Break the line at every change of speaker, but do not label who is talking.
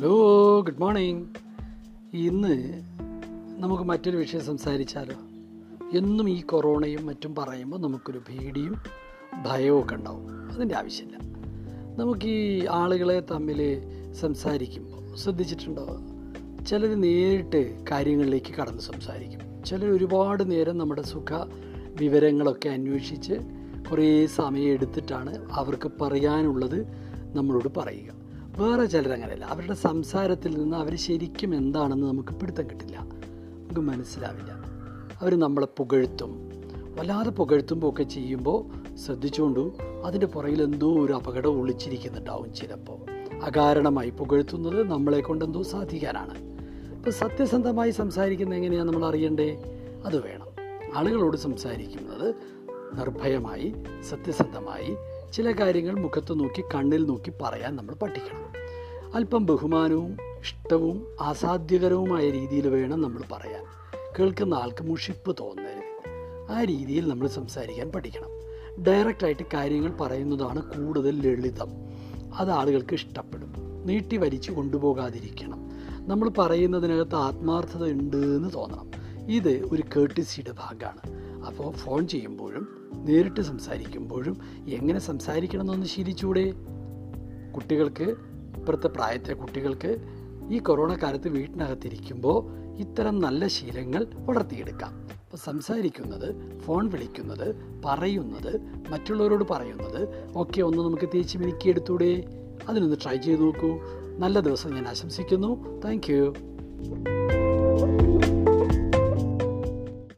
Good morning ഇന്ന് നമുക്ക് മറ്റൊരു വിഷയം സംസാരിച്ചാലോ? എന്നും ഈ കൊറോണയും മറ്റും പറയുമ്പോൾ നമുക്കൊരു പേടിയും ഭയവും ഉണ്ടാവും. അതിന്റെ ആവശ്യമില്ല. നമുക്ക് ഈ ആളുകളെ തമ്മിൽ സംസാരിക്കുമ്പോൾ ശ്രദ്ധിച്ചിട്ടുണ്ടോ? ചിലർ നേരിട്ട് കാര്യങ്ങളിലേക്ക് കടന്ന് സംസാരിക്കും. ചിലർ ഒരുപാട് നേരം നമ്മുടെ സുഖ വിവരങ്ങളൊക്കെ അന്വേഷിച്ച് കുറേ സമയം എടുത്തിട്ടാണ് അവർക്ക് പറയാനുള്ളത് നമ്മളോട് പറയുക. വേറെ ചിലരങ്ങനെയല്ല. അവരുടെ സംസാരത്തിൽ നിന്ന് അവർ ശരിക്കും എന്താണെന്ന് നമുക്ക് പിടുത്തം കിട്ടില്ല. നമുക്ക് മനസ്സിലാവില്ല. അവർ നമ്മളെ പുകഴ്ത്തും. വല്ലാതെ പുകഴ്ത്തുമ്പോൾ ഒക്കെ ചെയ്യുമ്പോൾ ശ്രദ്ധിച്ചുകൊണ്ടും അതിന്റെ പുറകിൽ എന്തോ ഒരു അപകടം ഒളിച്ചിരിക്കുന്നുണ്ടാവും ചിലപ്പോൾ. അകാരണമായി പുകഴ്ത്തുന്നത് നമ്മളെ കൊണ്ട് എന്തോ സാധിക്കാനാണ്. ഇപ്പോൾ സത്യസന്ധമായി സംസാരിക്കുന്നത് എങ്ങനെയാണ് നമ്മൾ അറിയണ്ടേ? അത് വേണം. ആളുകളോട് സംസാരിക്കുന്നത് നിർഭയമായി സത്യസന്ധമായി ചില കാര്യങ്ങൾ മുഖത്ത് നോക്കി കണ്ണിൽ നോക്കി പറയാൻ നമ്മൾ പഠിക്കണം. അല്പം ബഹുമാനവും ഇഷ്ടവും അസാധ്യകരവുമായ രീതിയിൽ വേണം നമ്മൾ പറയാൻ. കേൾക്കുന്ന ആൾക്ക് മുഷിപ്പ് തോന്നരുത്. ആ രീതിയിൽ നമ്മൾ സംസാരിക്കാൻ പഠിക്കണം. ഡയറക്റ്റായിട്ട് കാര്യങ്ങൾ പറയുന്നതാണ് കൂടുതൽ ലളിതം. അത് ആളുകൾക്ക് ഇഷ്ടപ്പെടും. നീട്ടി വലിച്ചു കൊണ്ടുപോകാതിരിക്കണം. നമ്മൾ പറയുന്നതിനകത്ത് ആത്മാർത്ഥത ഉണ്ട് എന്ന് തോന്നണം. ഇത് ഒരു കേട്ടിസിയുടെ ഭാഗമാണ്. അപ്പോൾ ഫോൺ ചെയ്യുമ്പോഴും നേരിട്ട് സംസാരിക്കുമ്പോഴും എങ്ങനെ സംസാരിക്കണമെന്നൊന്ന് ശീലിച്ചൂടെ? കുട്ടികൾക്ക് ഇപ്പോഴത്തെ പ്രായത്തെ കുട്ടികൾക്ക് ഈ കൊറോണ കാലത്ത് വീട്ടിനകത്തിരിക്കുമ്പോൾ ഇത്തരം നല്ല ശീലങ്ങൾ വളർത്തിയെടുക്കാം. അപ്പോൾ സംസാരിക്കുന്നത് ഫോൺ വിളിക്കുന്നത് പറയുന്നത് മറ്റുള്ളവരോട് പറയുന്നത് ഒക്കെ ഒന്ന് നമുക്ക് തേച്ച് മിനുക്കിയെടുത്തൂടെ അതിനൊന്ന് ട്രൈ ചെയ്ത് നോക്കൂ. നല്ല ദിവസം ഞാൻ ആശംസിക്കുന്നു. താങ്ക്